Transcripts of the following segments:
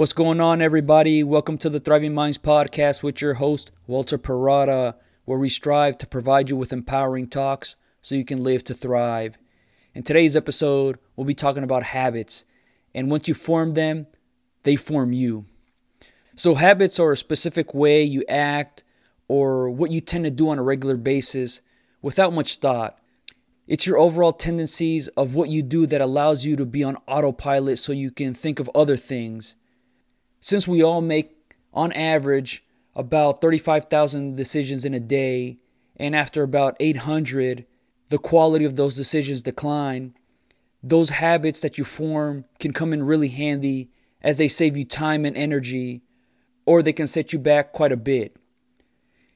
What's going on, everybody? Welcome to the Thriving Minds podcast with your host, Walter Parada, where we strive to provide you with empowering talks so you can live to thrive. In today's episode, we'll be talking about habits, and once you form them, they form you. So, habits are a specific way you act or what you tend to do on a regular basis without much thought. It's your overall tendencies of what you do that allows you to be on autopilot so you can think of other things. Since we all make, on average, about 35,000 decisions in a day, and after about 800, the quality of those decisions decline, those habits that you form can come in really handy as they save you time and energy, or they can set you back quite a bit.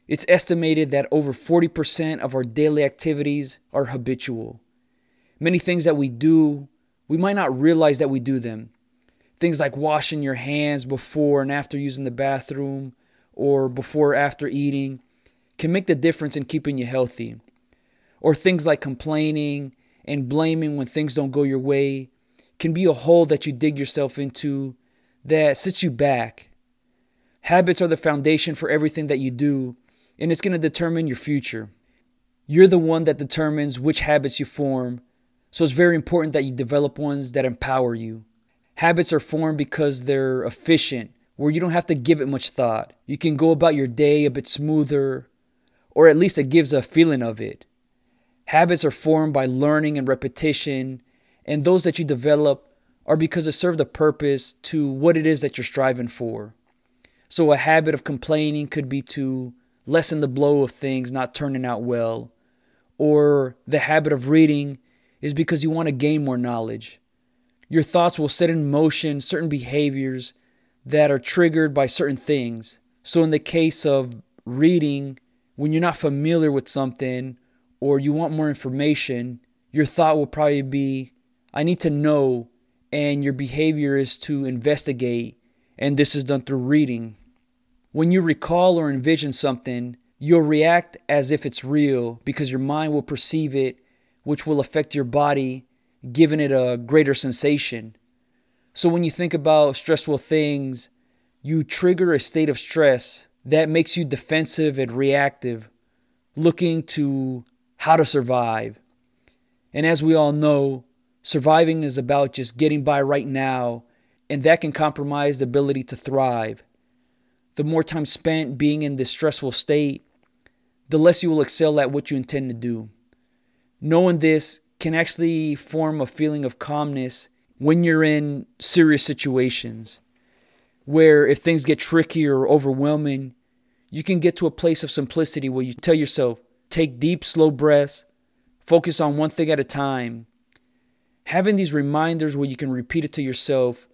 It's estimated that over 40% of our daily activities are habitual. Many things that we do, we might not realize that we do them. Things like washing your hands before and after using the bathroom or before or after eating can make the difference in keeping you healthy. Or things like complaining and blaming when things don't go your way can be a hole that you dig yourself into that sits you back. Habits are the foundation for everything that you do, and it's going to determine your future. You're the one that determines which habits you form, so it's very important that you develop ones that empower you. Habits are formed because they're efficient, where you don't have to give it much thought. You can go about your day a bit smoother, or at least it gives a feeling of it. Habits are formed by learning and repetition, and those that you develop are because it serve the purpose to what it is that you're striving for. So, a habit of complaining could be to lessen the blow of things not turning out well, or the habit of reading is because you want to gain more knowledge. Your thoughts will set in motion certain behaviors that are triggered by certain things. So, in the case of reading, when you're not familiar with something or you want more information, your thought will probably be, I need to know, and your behavior is to investigate, and this is done through reading. When you recall or envision something, you'll react as if it's real because your mind will perceive it, which will affect your body, giving it a greater sensation. So when you think about stressful things, you trigger a state of stress that makes you defensive and reactive, looking to how to survive. And as we all know, surviving is about just getting by right now, and that can compromise the ability to thrive the more time spent being in this stressful state, the less you will excel at what you intend to do. Knowing this can actually form a feeling of calmness when you're in serious situations where if things get tricky or overwhelming, you can get to a place of simplicity where you tell yourself, take deep, slow breaths, focus on one thing at a time. Having these reminders where you can repeat it to yourself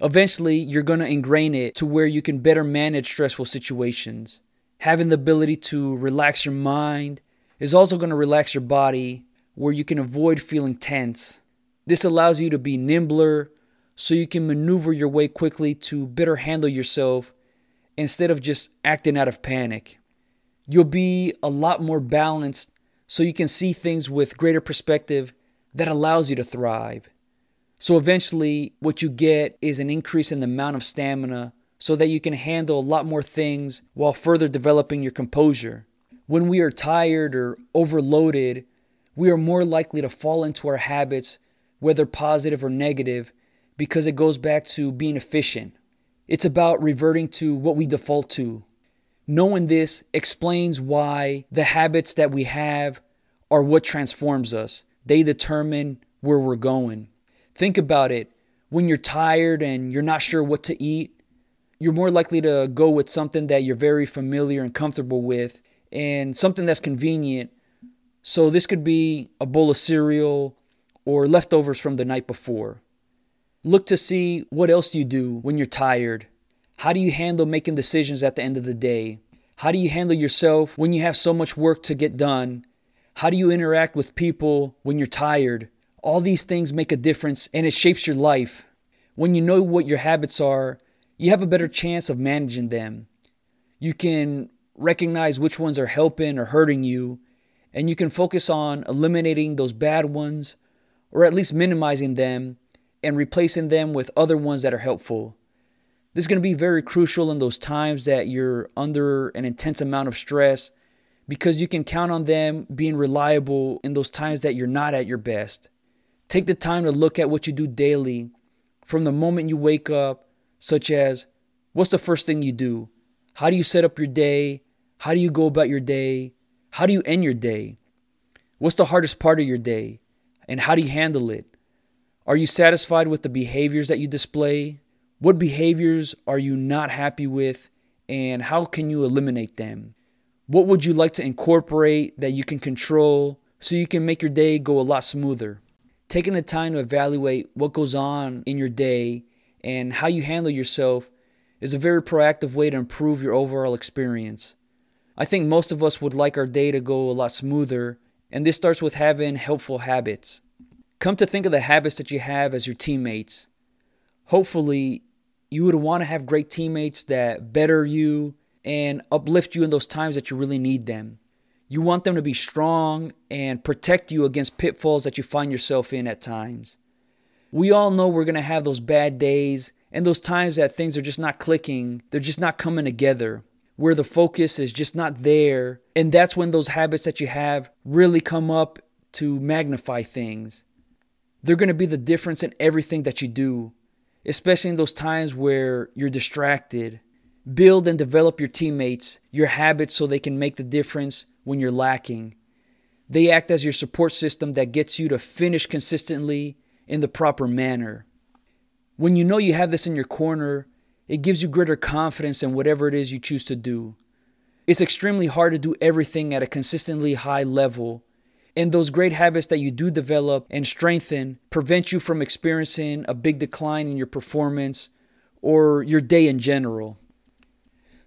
Eventually, you're going to ingrain it to where you can better manage stressful situations. Having the ability to relax your mind is also going to relax your body, where you can avoid feeling tense. This allows you to be nimbler so you can maneuver your way quickly to better handle yourself instead of just acting out of panic. You'll be a lot more balanced so you can see things with greater perspective that allows you to thrive. So eventually, what you get is an increase in the amount of stamina so that you can handle a lot more things while further developing your composure. When we are tired or overloaded, we are more likely to fall into our habits, whether positive or negative, because it goes back to being efficient. It's about reverting to what we default to. Knowing this explains why the habits that we have are what transforms us. They determine where we're going. Think about it. When you're tired and you're not sure what to eat, you're more likely to go with something that you're very familiar and comfortable with and something that's convenient. So, this could be a bowl of cereal or leftovers from the night before. Look to see what else you do when you're tired. How do you handle making decisions at the end of the day? How do you handle yourself when you have so much work to get done? How do you interact with people when you're tired? All these things make a difference and it shapes your life. When you know what your habits are, you have a better chance of managing them. You can recognize which ones are helping or hurting you, and you can focus on eliminating those bad ones or at least minimizing them and replacing them with other ones that are helpful. This is going to be very crucial in those times that you're under an intense amount of stress because you can count on them being reliable in those times that you're not at your best. Take the time to look at what you do daily from the moment you wake up, such as what's the first thing you do? How do you set up your day? How do you go about your day? How do you end your day? What's the hardest part of your day? And how do you handle it? Are you satisfied with the behaviors that you display? What behaviors are you not happy with? And how can you eliminate them? What would you like to incorporate that you can control so you can make your day go a lot smoother? Taking the time to evaluate what goes on in your day and how you handle yourself is a very proactive way to improve your overall experience. I think most of us would like our day to go a lot smoother, and this starts with having helpful habits. Come to think of the habits that you have as your teammates. Hopefully, you would want to have great teammates that better you and uplift you in those times that you really need them. You want them to be strong and protect you against pitfalls that you find yourself in at times. We all know we're going to have those bad days and those times that things are just not clicking, they're just not coming together, where the focus is just not there. And that's when those habits that you have really come up to magnify things. They're going to be the difference in everything that you do, especially in those times where you're distracted Build and develop your teammates, your habits so they can make the difference when you're lacking. They act as your support system that gets you to finish consistently in the proper manner. When you know you have this in your corner, it gives you greater confidence in whatever it is you choose to do. It's extremely hard to do everything at a consistently high level, and those great habits that you do develop and strengthen prevent you from experiencing a big decline in your performance or your day in general.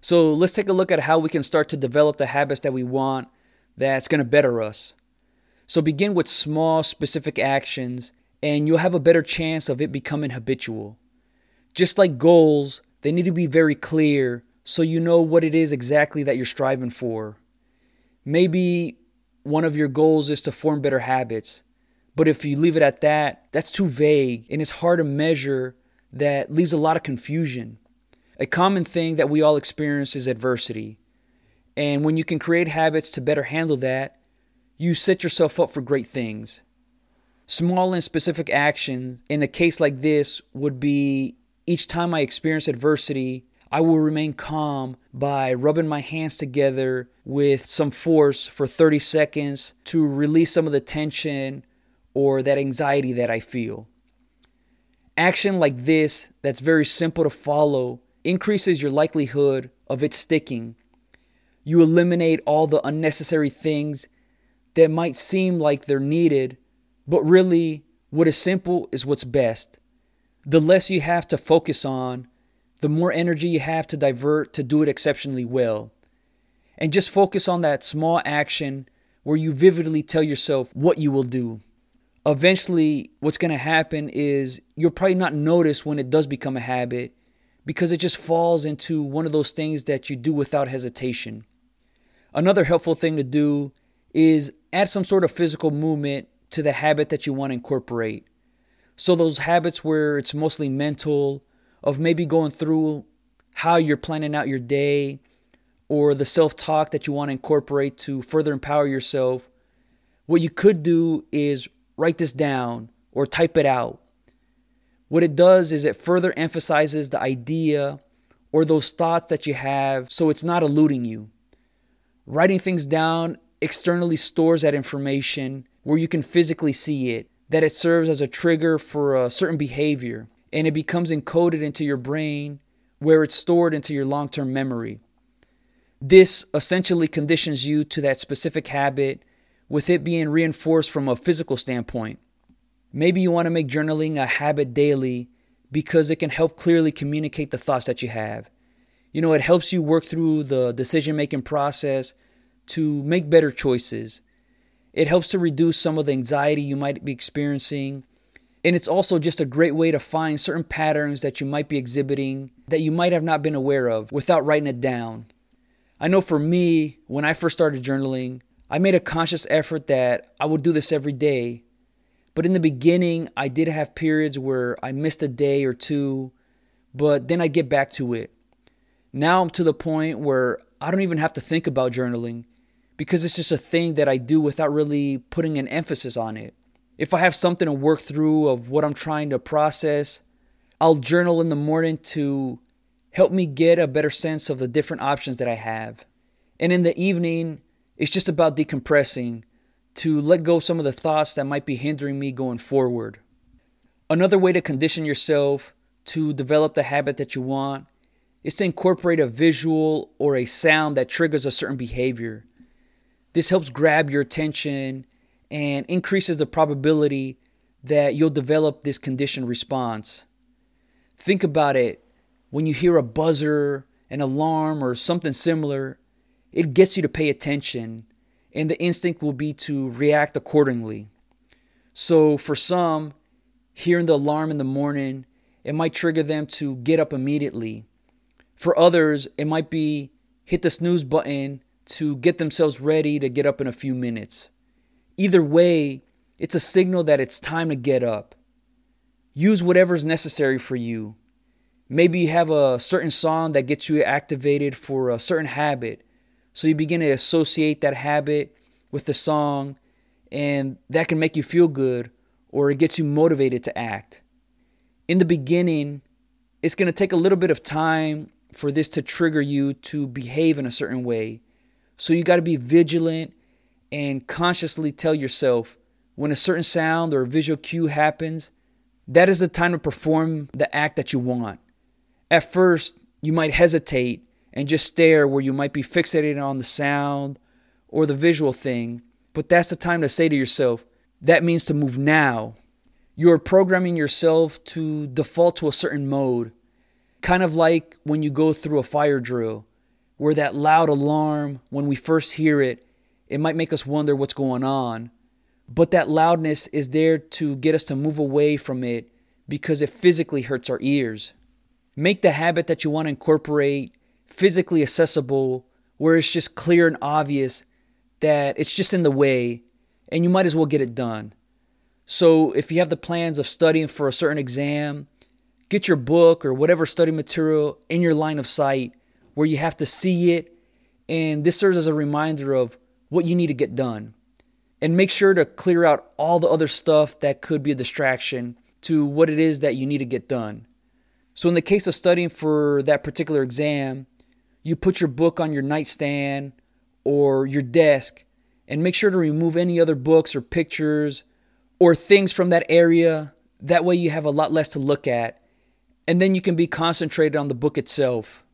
So let's take a look at how we can start to develop the habits that we want that's going to better us. So begin with small, specific actions, and you'll have a better chance of it becoming habitual. Just like goals, they need to be very clear so you know what it is exactly that you're striving for. Maybe one of your goals is to form better habits, but if you leave it at that, that's too vague and it's hard to measure that leaves a lot of confusion. A common thing that we all experience is adversity. And when you can create habits to better handle that, you set yourself up for great things. Small and specific actions in a case like this would be each time I experience adversity, I will remain calm by rubbing my hands together with some force for 30 seconds to release some of the tension or that anxiety that I feel. Action like this, that's very simple to follow, increases your likelihood of it sticking. You eliminate all the unnecessary things that might seem like they're needed, but really, what is simple is what's best. The less you have to focus on, the more energy you have to divert to do it exceptionally well. And just focus on that small action where you vividly tell yourself what you will do. Eventually, what's going to happen is you'll probably not notice when it does become a habit because it just falls into one of those things that you do without hesitation. Another helpful thing to do is add some sort of physical movement to the habit that you want to incorporate. So, those habits where it's mostly mental, of maybe going through how you're planning out your day, or the self talk that you want to incorporate to further empower yourself, what you could do is write this down or type it out. What it does is it further emphasizes the idea or those thoughts that you have so it's not eluding you. Writing things down externally stores that information where you can physically see it, that it serves as a trigger for a certain behavior, and it becomes encoded into your brain where it's stored into your long term memory. This essentially conditions you to that specific habit with it being reinforced from a physical standpoint. Maybe you want to make journaling a habit daily because it can help clearly communicate the thoughts that you have. You know, it helps you work through the decision making process to make better choices. It helps to reduce some of the anxiety you might be experiencing. And it's also just a great way to find certain patterns that you might be exhibiting that you might have not been aware of without writing it down. I know for me, when I first started journaling, I made a conscious effort that I would do this every day but in the beginning, I did have periods where I missed a day or two. but then I get back to it. Now I'm to the point where I don't even have to think about journaling because it's just a thing that I do without really putting an emphasis on it. If I have something to work through of what I'm trying to process, I'll journal in the morning to help me get a better sense of the different options that I have. And in the evening, it's just about decompressing to let go some of the thoughts that might be hindering me going forward. Another way to condition yourself to develop the habit that you want is to incorporate a visual or a sound that triggers a certain behavior. This helps grab your attention and increases the probability that you'll develop this conditioned response. Think about it when you hear a buzzer, an alarm, or something similar, it gets you to pay attention, and the instinct will be to react accordingly. So, for some, hearing the alarm in the morning, it might trigger them to get up immediately. For others, it might be hit the snooze button to get themselves ready to get up in a few minutes. Either way, it's a signal that it's time to get up. Use whatever is necessary for you. Maybe you have a certain song that gets you activated for a certain habit. So you begin to associate that habit with the song, and that can make you feel good or it gets you motivated to act. In the beginning, it's going to take a little bit of time for this to trigger you to behave in a certain way. So you got to be vigilant and consciously tell yourself when a certain sound or visual cue happens, that is the time to perform the act that you want. At first, you might hesitate and just stare where you might be fixated on the sound or the visual thing, but that's the time to say to yourself, that means to move now. You're programming yourself to default to a certain mode, kind of like when you go through a fire drill, where that loud alarm, when we first hear it, it might make us wonder what's going on. But that loudness is there to get us to move away from it because it physically hurts our ears. Make the habit that you want to incorporate physically accessible, where it's just clear and obvious that it's just in the way and you might as well get it done. So, if you have the plans of studying for a certain exam, get your book or whatever study material in your line of sight where you have to see it. And this serves as a reminder of what you need to get done. And make sure to clear out all the other stuff that could be a distraction to what it is that you need to get done. So, in the case of studying for that particular exam, you put your book on your nightstand or your desk and make sure to remove any other books or pictures or things from that area. That way, you have a lot less to look at, and then you can be concentrated on the book itself.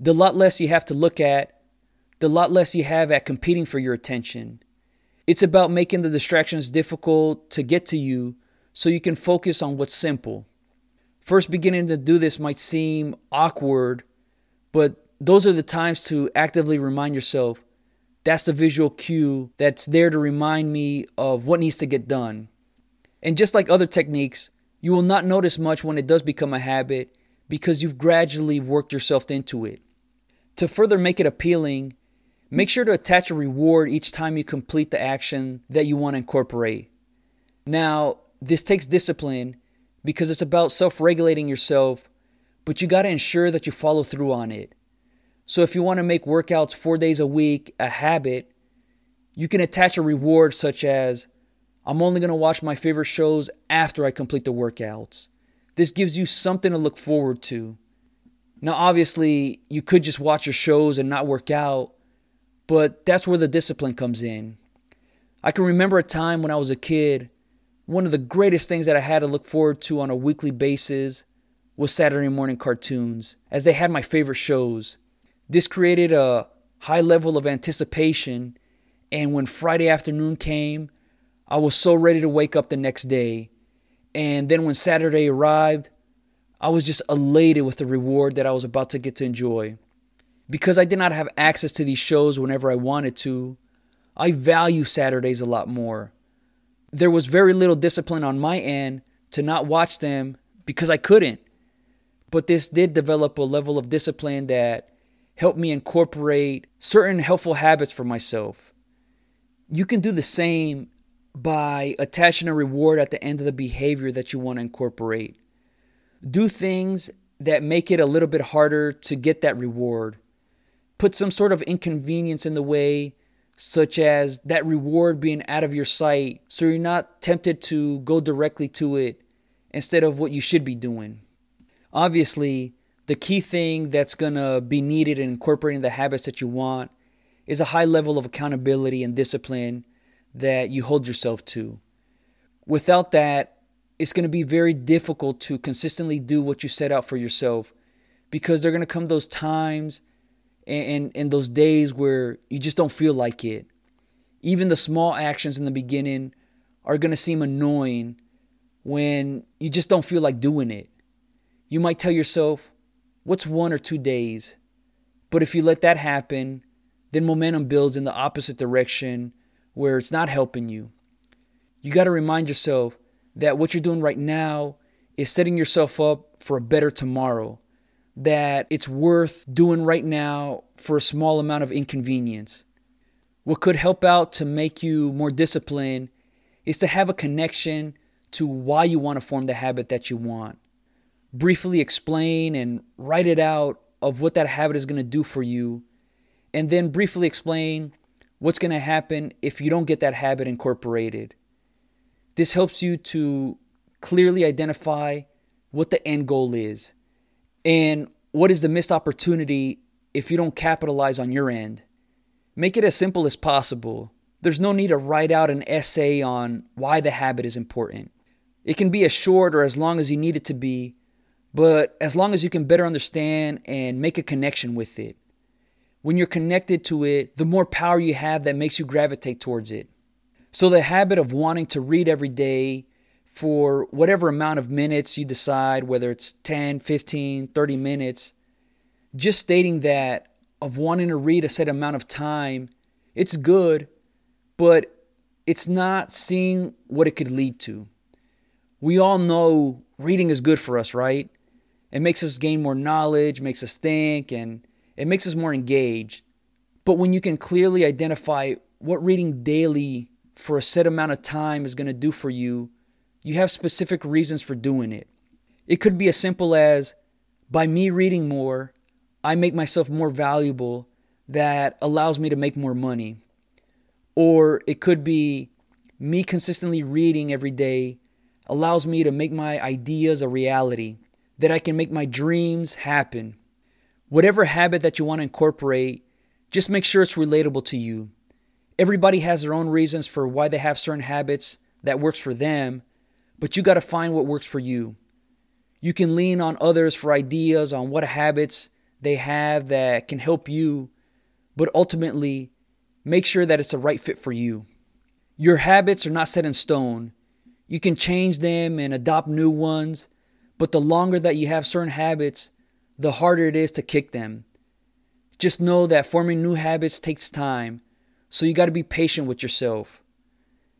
The lot less you have to look at, the lot less you have at competing for your attention. It's about making the distractions difficult to get to you so you can focus on what's simple. First, beginning to do this might seem awkward, but those are the times to actively remind yourself that's the visual cue that's there to remind me of what needs to get done. And just like other techniques, you will not notice much when it does become a habit because you've gradually worked yourself into it. To further make it appealing, make sure to attach a reward each time you complete the action that you want to incorporate. Now, this takes discipline because it's about self regulating yourself, but you got to ensure that you follow through on it. So if you want to make workouts four days a week a habit, you can attach a reward such as I'm only going to watch my favorite shows after I complete the workouts. This gives you something to look forward to. Now, obviously, you could just watch your shows and not work out, but that's where the discipline comes in. I can remember a time when I was a kid one of the greatest things that I had to look forward to on a weekly basis was Saturday morning cartoons, as they had my favorite shows. This created a high level of anticipation, and when Friday afternoon came, I was so ready to wake up the next day. And then when Saturday arrived, I was just elated with the reward that I was about to get to enjoy. Because I did not have access to these shows whenever I wanted to, I value Saturdays a lot more there was very little discipline on my end to not watch them because I couldn't. But this did develop a level of discipline that helped me incorporate certain helpful habits for myself. You can do the same by attaching a reward at the end of the behavior that you want to incorporate. Do things that make it a little bit harder to get that reward. Put some sort of inconvenience in the way, such as that reward being out of your sight, so you're not tempted to go directly to it instead of what you should be doing. Obviously, the key thing that's to be needed in incorporating the habits that you want is a high level of accountability and discipline that you hold yourself to. Without that, it's going to be very difficult to consistently do what you set out for yourself because there are going to come those times and, and, and those days where you just don't feel like it. Even the small actions in the beginning are going to seem annoying when you just don't feel like doing it. You might tell yourself, what's one or two days? But if you let that happen, then momentum builds in the opposite direction where it's not helping you. You got to remind yourself that what you're doing right now is setting yourself up for a better tomorrow, that it's worth doing right now for a small amount of inconvenience. What could help out to make you more disciplined is to have a connection to why you want to form the habit that you want. Briefly explain and write it out of what that habit is going to do for you, and then briefly explain what's going to happen if you don't get that habit incorporated. This helps you to clearly identify what the end goal is and what is the missed opportunity if you don't capitalize on your end. Make it as simple as possible. There's no need to write out an essay on why the habit is important. It can be as short or as long as you need it to be, but as long as you can better understand and make a connection with it. When you're connected to it, the more power you have that makes you gravitate towards it. So, the habit of wanting to read every day for whatever amount of minutes you decide, whether it's 10, 15, 30 minutes, just stating that of wanting to read a set amount of time, it's good, but it's not seeing what it could lead to. We all know reading is good for us, right? It makes us gain more knowledge, makes us think, and it makes us more engaged. But when you can clearly identify what reading daily for a set amount of time is going to do for you, you have specific reasons for doing it. It could be as simple as by me reading more, I make myself more valuable that allows me to make more money. Or it could be me consistently reading every day allows me to make my ideas a reality, that I can make my dreams happen. Whatever habit that you want to incorporate, just make sure it's relatable to you. Everybody has their own reasons for why they have certain habits that works for them, but you got to find what works for you. You can lean on others for ideas on what habits they have that can help you, but ultimately make sure that it's the right fit for you. Your habits are not set in stone. You can change them and adopt new ones, but the longer that you have certain habits, the harder it is to kick them. Just know that forming new habits takes time so you got to be patient with yourself.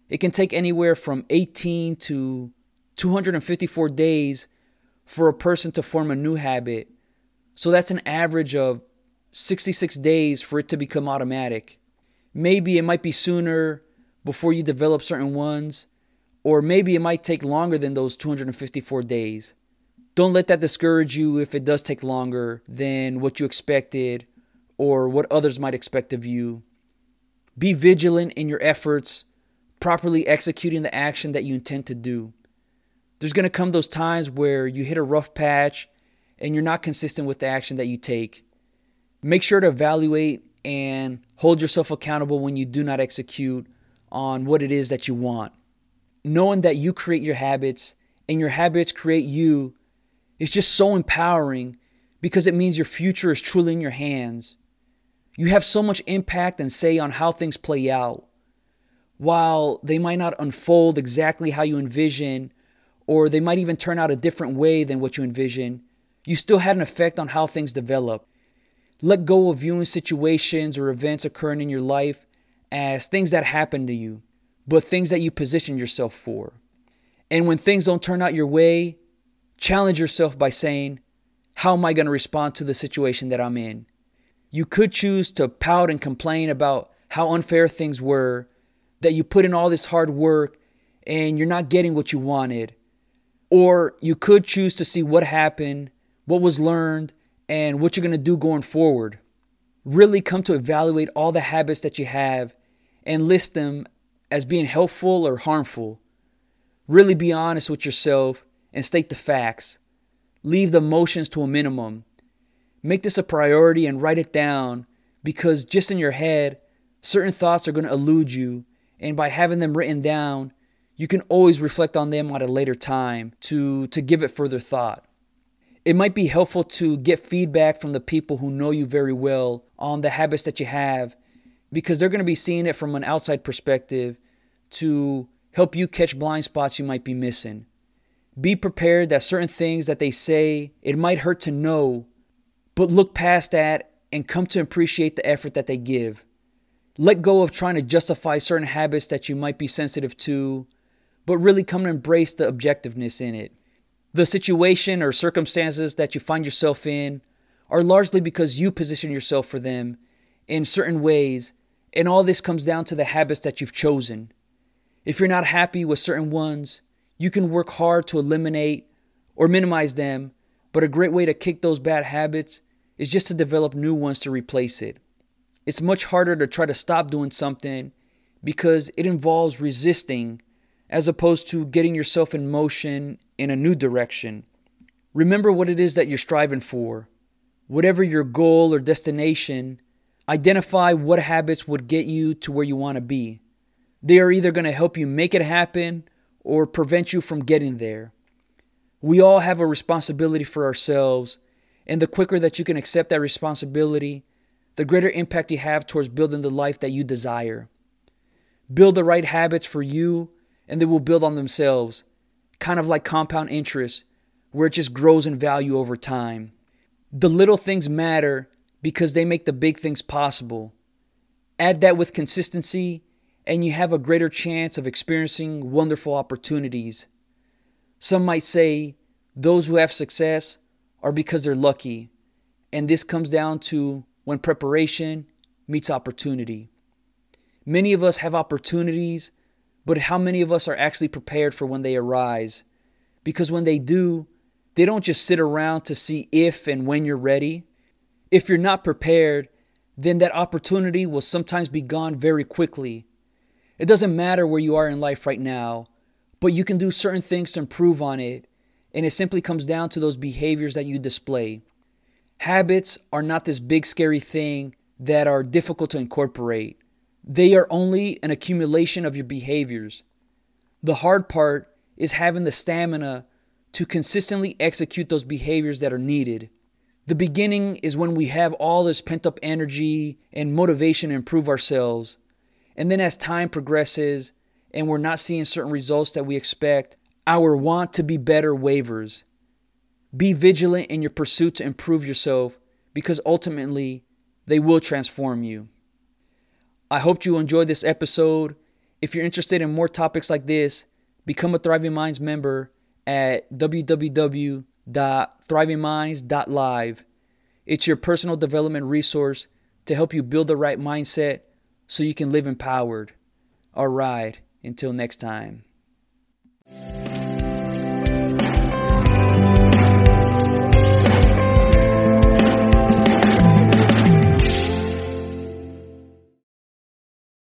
It can take anywhere from 18 to 254 days for a person to form a new habit. So that's an average of 66 days for it to become automatic. Maybe it might be sooner before you develop certain ones, or maybe it might take longer than those 254 days. Don't let that discourage you if it does take longer than what you expected or what others might expect of you. Be vigilant in your efforts, properly executing the action that you intend to do. There's going to come those times where you hit a rough patch and you're not consistent with the action that you take. Make sure to evaluate and hold yourself accountable when you do not execute on what it is that you want. Knowing that you create your habits and your habits create you is just so empowering because it means your future is truly in your hands. You have so much impact and say on how things play out. While they might not unfold exactly how you envision, or they might even turn out a different way than what you envision, you still had an effect on how things develop. Let go of viewing situations or events occurring in your life as things that happen to you, but things that you position yourself for. And when things don't turn out your way, challenge yourself by saying, How am I going to respond to the situation that I'm in? You could choose to pout and complain about how unfair things were, that you put in all this hard work and you're not getting what you wanted. Or you could choose to see what happened, what was learned, and what you're going to do going forward. Really come to evaluate all the habits that you have and list them as being helpful or harmful. Really be honest with yourself and state the facts. Leave the emotions to a minimum. Make this a priority and write it down because just in your head, certain thoughts are going to elude you. And by having them written down, you can always reflect on them at a later time to, to give it further thought. It might be helpful to get feedback from the people who know you very well on the habits that you have because they're going to be seeing it from an outside perspective to help you catch blind spots you might be missing. Be prepared that certain things that they say, it might hurt to know, but look past that and come to appreciate the effort that they give. Let go of trying to justify certain habits that you might be sensitive to but really come to embrace the objectiveness in it. The situation or circumstances that you find yourself in are largely because you position yourself for them in certain ways, and all this comes down to the habits that you've chosen. If you're not happy with certain ones, you can work hard to eliminate or minimize them, but a great way to kick those bad habits is just to develop new ones to replace it. It's much harder to try to stop doing something because it involves resisting as opposed to getting yourself in motion in a new direction. Remember what it is that you're striving for. Whatever your goal or destination, identify what habits would get you to where you want to be. They are either going to help you make it happen or prevent you from getting there. We all have a responsibility for ourselves, and the quicker that you can accept that responsibility, the greater impact you have towards building the life that you desire. Build the right habits for you and they will build on themselves, kind of like compound interest, where it just grows in value over time. The little things matter because they make the big things possible. Add that with consistency, and you have a greater chance of experiencing wonderful opportunities. Some might say those who have success are because they're lucky, and this comes down to when preparation meets opportunity. Many of us have opportunities but how many of us are actually prepared for when they arise? Because when they do, they don't just sit around to see if and when you're ready. If you're not prepared, then that opportunity will sometimes be gone very quickly. It doesn't matter where you are in life right now, but you can do certain things to improve on it, and it simply comes down to those behaviors that you display. Habits are not this big scary thing that are difficult to incorporate. They are only an accumulation of your behaviors. The hard part is having the stamina to consistently execute those behaviors that are needed. The beginning is when we have all this pent up energy and motivation to improve ourselves. And then as time progresses and we're not seeing certain results that we expect, our want to be better wavers. Be vigilant in your pursuit to improve yourself because ultimately they will transform you. I hope you enjoyed this episode. If you're interested in more topics like this, become a Thriving Minds member at www.thrivingminds.live. It's your personal development resource to help you build the right mindset so you can live empowered. All right, until next time.